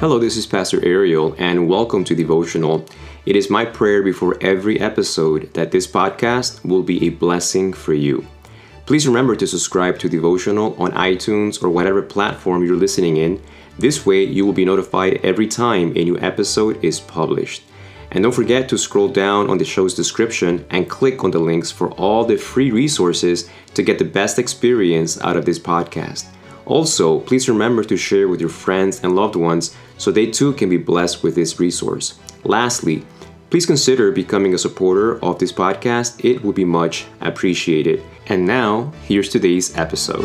Hello, this is Pastor Ariel, and welcome to Devotional. It is my prayer before every episode that this podcast will be a blessing for you. Please remember to subscribe to Devotional on iTunes or whatever platform you're listening in. This way, you will be notified every time a new episode is published. And don't forget to scroll down on the show's description and click on the links for all the free resources to get the best experience out of this podcast. Also, please remember to share with your friends and loved ones so they too can be blessed with this resource. Lastly, please consider becoming a supporter of this podcast. It would be much appreciated. And now, here's today's episode.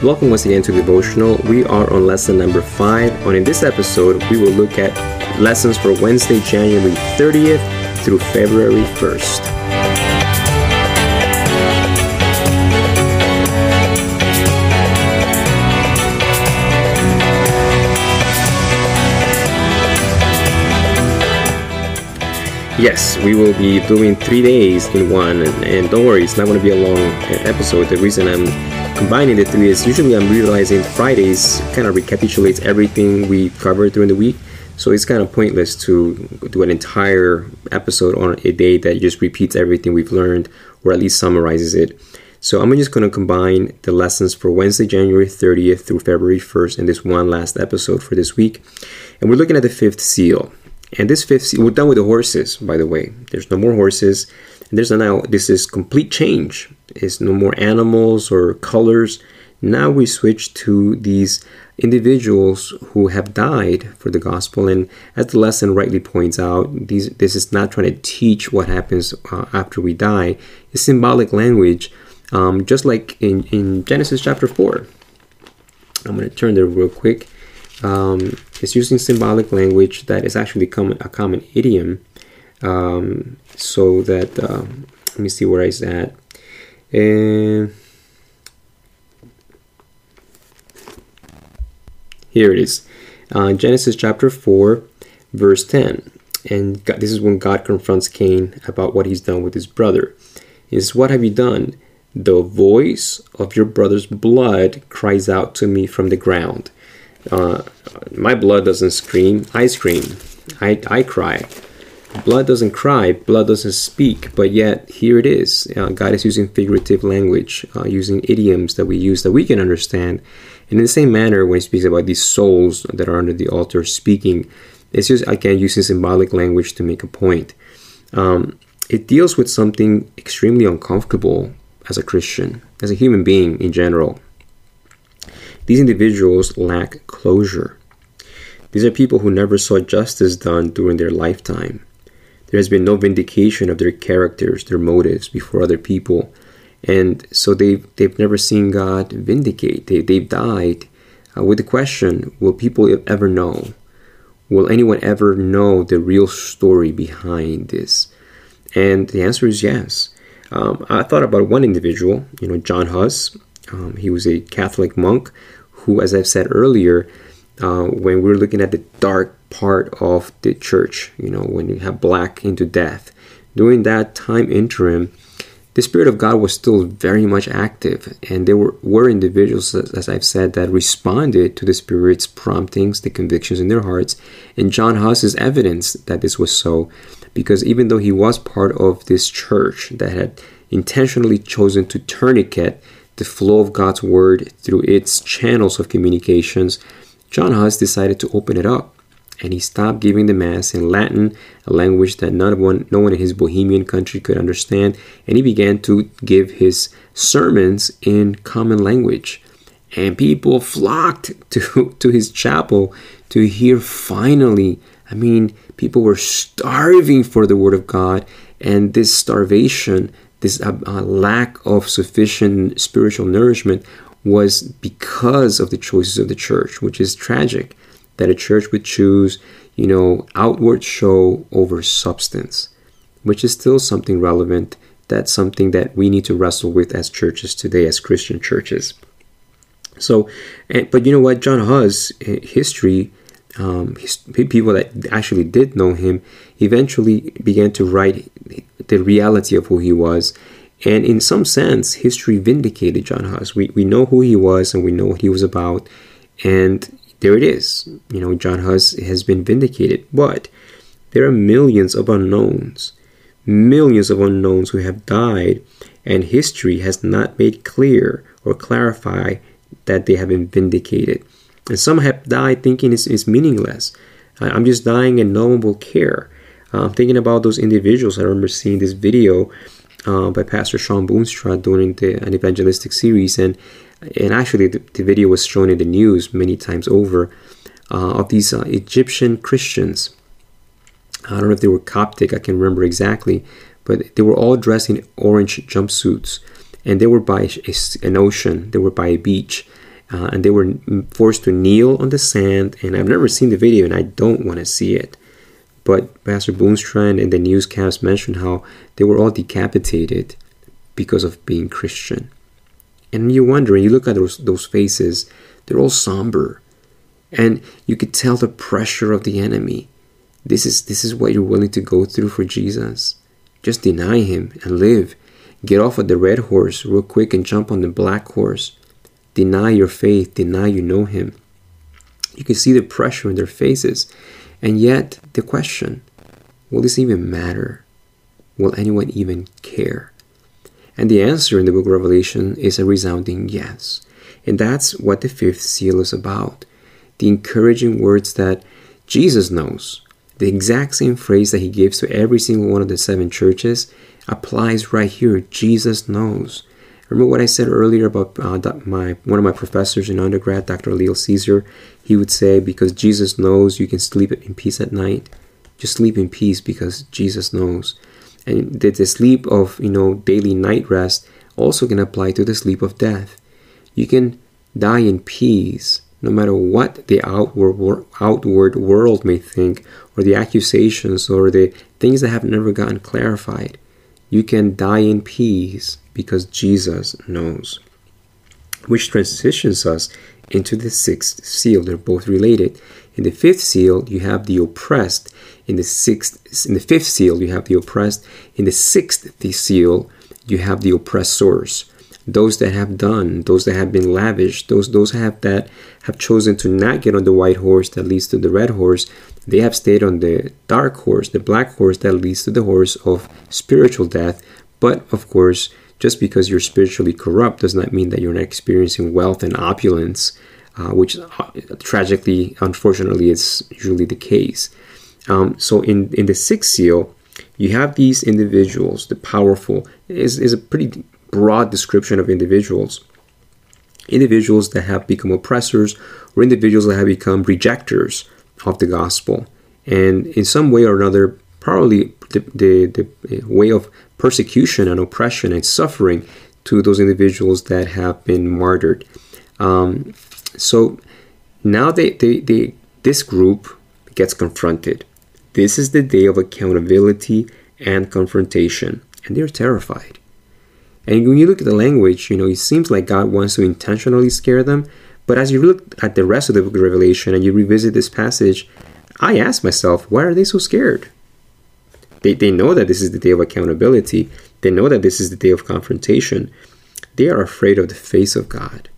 Welcome once again to Devotional. We are on lesson number five, and in this episode, we will look at lessons for Wednesday, January 30th through February 1st. Yes, we will be doing three days in one, and, and don't worry, it's not going to be a long episode. The reason I'm combining the three is usually I'm realizing Fridays kind of recapitulates everything we covered during the week. So it's kind of pointless to do an entire episode on a day that just repeats everything we've learned or at least summarizes it. So I'm just going to combine the lessons for Wednesday, January 30th through February 1st in this one last episode for this week. And we're looking at the fifth seal. And this fifth seal, we're done with the horses, by the way. There's no more horses. And there's now, this is complete change It's no more animals or colors. Now we switch to these individuals who have died for the gospel. And as the lesson rightly points out, these, this is not trying to teach what happens uh, after we die. It's symbolic language, um, just like in, in Genesis chapter 4. I'm going to turn there real quick. Um, it's using symbolic language that is actually a common idiom. Um, so that, uh, let me see where I at. And here it is uh, Genesis chapter 4, verse 10. And God, this is when God confronts Cain about what he's done with his brother. He says, What have you done? The voice of your brother's blood cries out to me from the ground. Uh, my blood doesn't scream, I scream. I, I cry. Blood doesn't cry, blood doesn't speak, but yet here it is. Uh, God is using figurative language, uh, using idioms that we use that we can understand. And in the same manner, when he speaks about these souls that are under the altar speaking, it's just, again, using symbolic language to make a point. Um, it deals with something extremely uncomfortable as a Christian, as a human being in general. These individuals lack closure. These are people who never saw justice done during their lifetime. There has been no vindication of their characters, their motives before other people. And so they've, they've never seen God vindicate. They, they've died uh, with the question Will people ever know? Will anyone ever know the real story behind this? And the answer is yes. Um, I thought about one individual, you know, John Huss. Um, he was a Catholic monk who, as I've said earlier, uh, when we're looking at the dark part of the church, you know, when you have black into death. During that time interim, the Spirit of God was still very much active, and there were, were individuals, as I've said, that responded to the Spirit's promptings, the convictions in their hearts. And John Huss is evidence that this was so, because even though he was part of this church that had intentionally chosen to tourniquet the flow of God's word through its channels of communications, John Huss decided to open it up and he stopped giving the Mass in Latin, a language that none one, no one in his Bohemian country could understand, and he began to give his sermons in common language. And people flocked to, to his chapel to hear finally. I mean, people were starving for the Word of God, and this starvation, this uh, uh, lack of sufficient spiritual nourishment, was because of the choices of the church, which is tragic that a church would choose, you know, outward show over substance, which is still something relevant. That's something that we need to wrestle with as churches today, as Christian churches. So, and, but you know what, John Huss' history um, his, people that actually did know him eventually began to write the reality of who he was. And in some sense, history vindicated John Huss. We, we know who he was and we know what he was about. And there it is. You know, John Huss has been vindicated. But there are millions of unknowns, millions of unknowns who have died, and history has not made clear or clarify that they have been vindicated. And some have died thinking it's, it's meaningless. I'm just dying and no one will care. Uh, I'm thinking about those individuals. I remember seeing this video uh, by Pastor Shawn Boonstra doing the, an evangelistic series, and and actually the, the, video was shown in the news many times over uh, of these uh, Egyptian Christians. I don't know if they were Coptic, I can remember exactly, but they were all dressed in orange jumpsuits, and they were by a, an ocean. They were by a beach uh, and they were forced to kneel on the sand. And I've never seen the video, and I don't want to see it. But Pastor Boonstra and the newscast mentioned how they were all decapitated because of being Christian. And you wonder, you look at those those faces, they're all somber, and you could tell the pressure of the enemy. This is this is what you're willing to go through for Jesus. Just deny him and live. Get off of the red horse real quick and jump on the black horse deny your faith, deny you know Him. You can see the pressure in their faces. And yet, the question will this even matter? Will anyone even care? And the answer in the book of Revelation is a resounding yes. And that's what the fifth seal is about. The encouraging words that Jesus knows. The exact same phrase that he gives to every single one of the seven churches applies right here. Jesus knows. Remember what I said earlier about uh, my one of my professors in undergrad, Dr. Leo Caesar? He would say, because Jesus knows you can sleep in peace at night, just sleep in peace because Jesus knows. And the, the sleep of you know daily night rest also can apply to the sleep of death. You can die in peace no matter what the outward outward world may think, or the accusations, or the things that have never gotten clarified. You can die in peace because Jesus knows. Which transitions us into the sixth seal. They're both related. In the fifth seal, you have the oppressed. In the sixth, in the fifth seal, you have the oppressed. In the sixth seal, you have the oppressors. Those that have done, those that have been lavish, those those have that have chosen to not get on the white horse that leads to the red horse. They have stayed on the dark horse, the black horse that leads to the horse of spiritual death. But of course, just because you're spiritually corrupt does not mean that you're not experiencing wealth and opulence, uh, which uh, tragically, unfortunately, is usually the case. Um, so in, in the sixth seal, you have these individuals, the powerful, is, is a pretty broad description of individuals. Individuals that have become oppressors or individuals that have become rejectors of the gospel. And in some way or another, probably the, the, the way of persecution and oppression and suffering to those individuals that have been martyred. Um, so now they, they, they, this group gets confronted. This is the day of accountability and confrontation, and they're terrified. And when you look at the language, you know, it seems like God wants to intentionally scare them. But as you look at the rest of the book of Revelation and you revisit this passage, I ask myself, why are they so scared? They, they know that this is the day of accountability. They know that this is the day of confrontation. They are afraid of the face of God.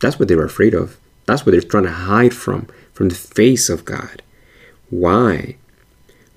That's what they're afraid of. That's what they're trying to hide from, from the face of God. Why?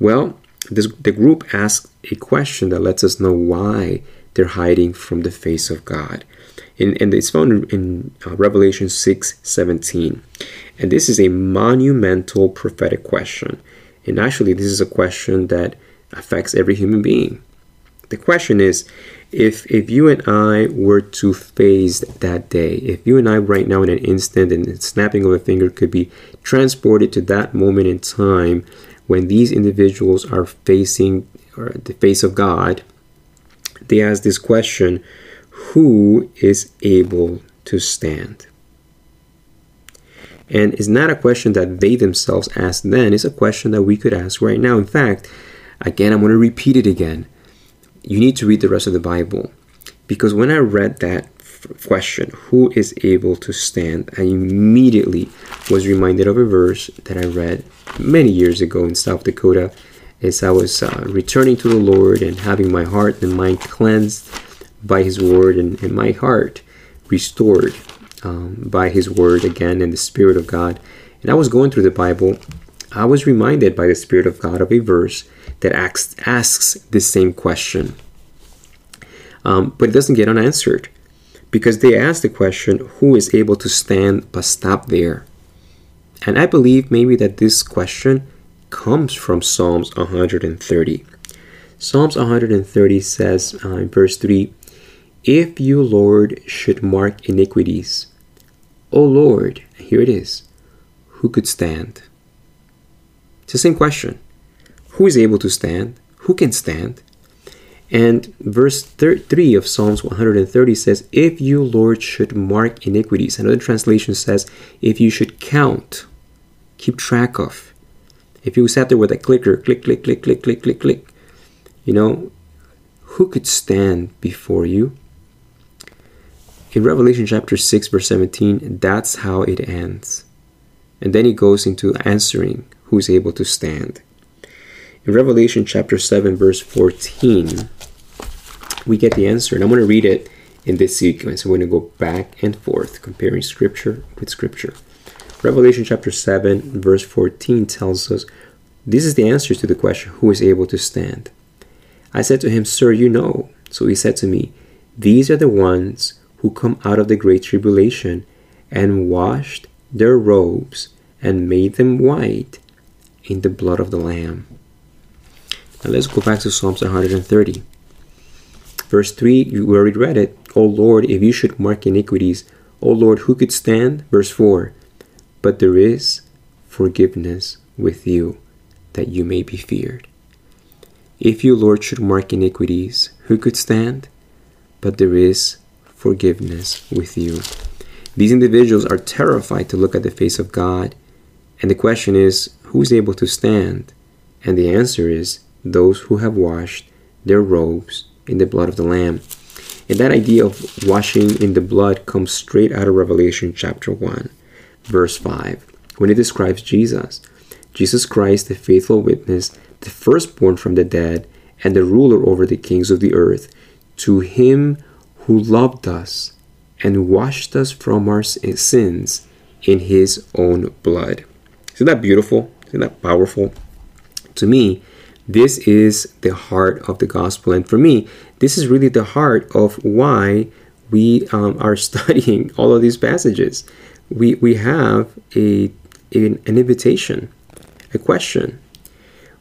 Well, this, the group asks a question that lets us know why they're hiding from the face of God. And, and it's found in uh, Revelation 6 17. And this is a monumental prophetic question. And actually, this is a question that affects every human being. The question is if, if you and I were to face that day, if you and I right now in an instant and snapping of a finger could be transported to that moment in time when these individuals are facing the face of God, they ask this question who is able to stand? And it's not a question that they themselves asked then, it's a question that we could ask right now. In fact, again, I'm going to repeat it again. You need to read the rest of the Bible. Because when I read that question, who is able to stand? I immediately was reminded of a verse that I read many years ago in South Dakota as I was uh, returning to the Lord and having my heart and mind cleansed by His Word and, and my heart restored um, by His Word again and the Spirit of God. And I was going through the Bible. I was reminded by the Spirit of God of a verse that asks, asks the same question. Um, but it doesn't get unanswered because they ask the question who is able to stand but stop there? And I believe maybe that this question comes from Psalms 130. Psalms 130 says uh, in verse 3 If you, Lord, should mark iniquities, O Lord, here it is, who could stand? It's the same question. Who is able to stand? Who can stand? And verse 3 of Psalms 130 says, If you, Lord, should mark iniquities. Another translation says, If you should count, keep track of. If you sat there with a clicker, click, click, click, click, click, click, click, you know, who could stand before you? In Revelation chapter 6, verse 17, that's how it ends. And then he goes into answering who's able to stand. In Revelation chapter 7, verse 14, we get the answer. And I'm going to read it in this sequence. We're going to go back and forth, comparing scripture with scripture. Revelation chapter 7, verse 14 tells us this is the answer to the question who is able to stand. I said to him, Sir, you know. So he said to me, These are the ones who come out of the great tribulation and washed their robes and made them white in the blood of the Lamb. Now let's go back to Psalms 130. Verse 3, you already read it. O Lord, if you should mark iniquities, O Lord, who could stand? Verse 4, but there is forgiveness with you, that you may be feared. If you, Lord, should mark iniquities, who could stand? But there is forgiveness with you. These individuals are terrified to look at the face of God, and the question is, who's able to stand? And the answer is, those who have washed their robes in the blood of the Lamb. And that idea of washing in the blood comes straight out of Revelation chapter 1, verse 5, when it describes Jesus. Jesus Christ, the faithful witness, the firstborn from the dead, and the ruler over the kings of the earth, to him who loved us and washed us from our sins in his own blood. Isn't that beautiful? Isn't that powerful? To me, this is the heart of the gospel. And for me, this is really the heart of why we um, are studying all of these passages. We, we have a, an, an invitation, a question.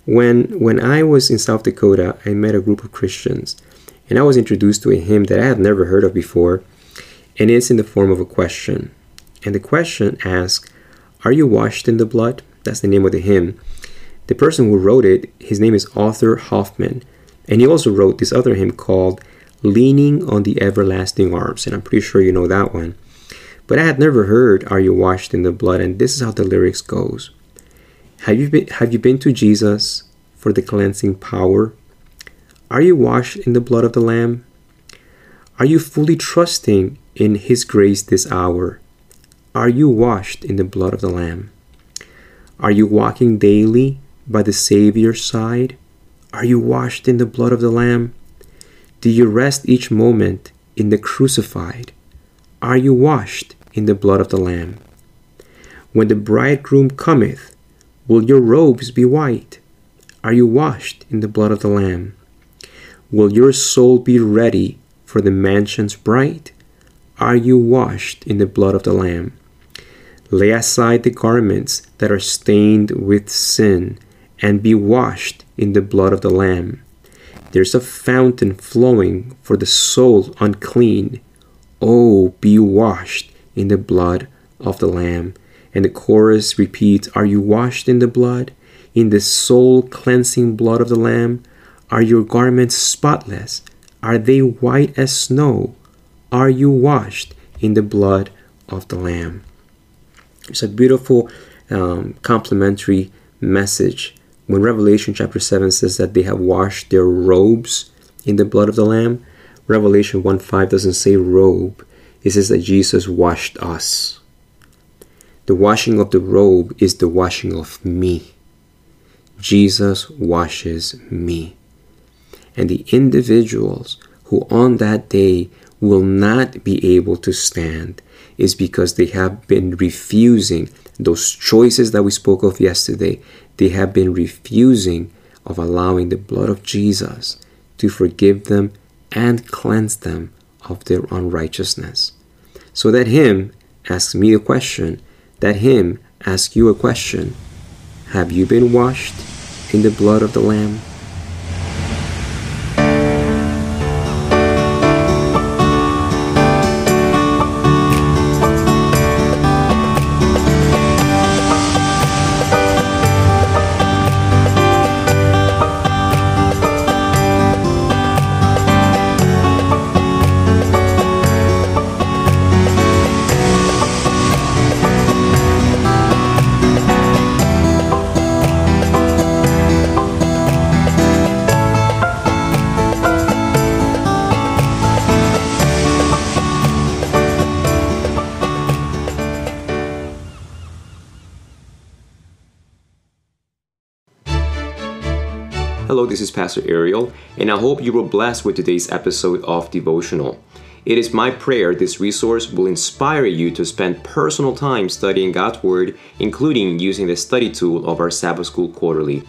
When, when I was in South Dakota, I met a group of Christians and I was introduced to a hymn that I had never heard of before, and it's in the form of a question. And the question asks, Are you washed in the blood? That's the name of the hymn. The person who wrote it, his name is Arthur Hoffman, and he also wrote this other hymn called Leaning on the Everlasting Arms, and I'm pretty sure you know that one. But I had never heard Are You Washed in the Blood, and this is how the lyrics goes. Have you been, have you been to Jesus for the cleansing power? Are you washed in the blood of the Lamb? Are you fully trusting in His grace this hour? Are you washed in the blood of the Lamb? Are you walking daily by the Savior's side? Are you washed in the blood of the Lamb? Do you rest each moment in the crucified? Are you washed in the blood of the Lamb? When the bridegroom cometh, will your robes be white? Are you washed in the blood of the Lamb? Will your soul be ready for the mansions bright? Are you washed in the blood of the Lamb? Lay aside the garments that are stained with sin and be washed in the blood of the Lamb. There's a fountain flowing for the soul unclean. Oh, be washed in the blood of the Lamb. And the chorus repeats Are you washed in the blood? In the soul cleansing blood of the Lamb? Are your garments spotless? Are they white as snow? Are you washed in the blood of the Lamb? It's a beautiful um, complementary message when Revelation chapter 7 says that they have washed their robes in the blood of the Lamb, Revelation 1 5 doesn't say robe, it says that Jesus washed us. The washing of the robe is the washing of me. Jesus washes me. And the individuals who on that day will not be able to stand is because they have been refusing those choices that we spoke of yesterday. They have been refusing of allowing the blood of Jesus to forgive them and cleanse them of their unrighteousness. So that Him asks me a question, that Him asks you a question Have you been washed in the blood of the Lamb? Hello, this is Pastor Ariel, and I hope you were blessed with today's episode of Devotional. It is my prayer this resource will inspire you to spend personal time studying God's Word, including using the study tool of our Sabbath School Quarterly.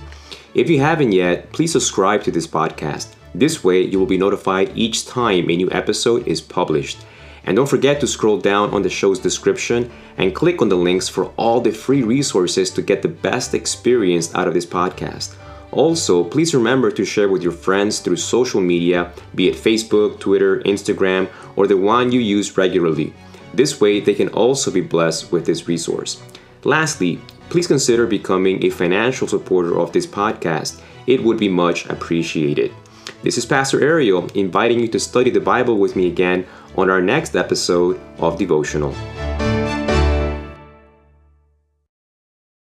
If you haven't yet, please subscribe to this podcast. This way, you will be notified each time a new episode is published. And don't forget to scroll down on the show's description and click on the links for all the free resources to get the best experience out of this podcast. Also, please remember to share with your friends through social media, be it Facebook, Twitter, Instagram, or the one you use regularly. This way, they can also be blessed with this resource. Lastly, please consider becoming a financial supporter of this podcast. It would be much appreciated. This is Pastor Ariel inviting you to study the Bible with me again on our next episode of Devotional.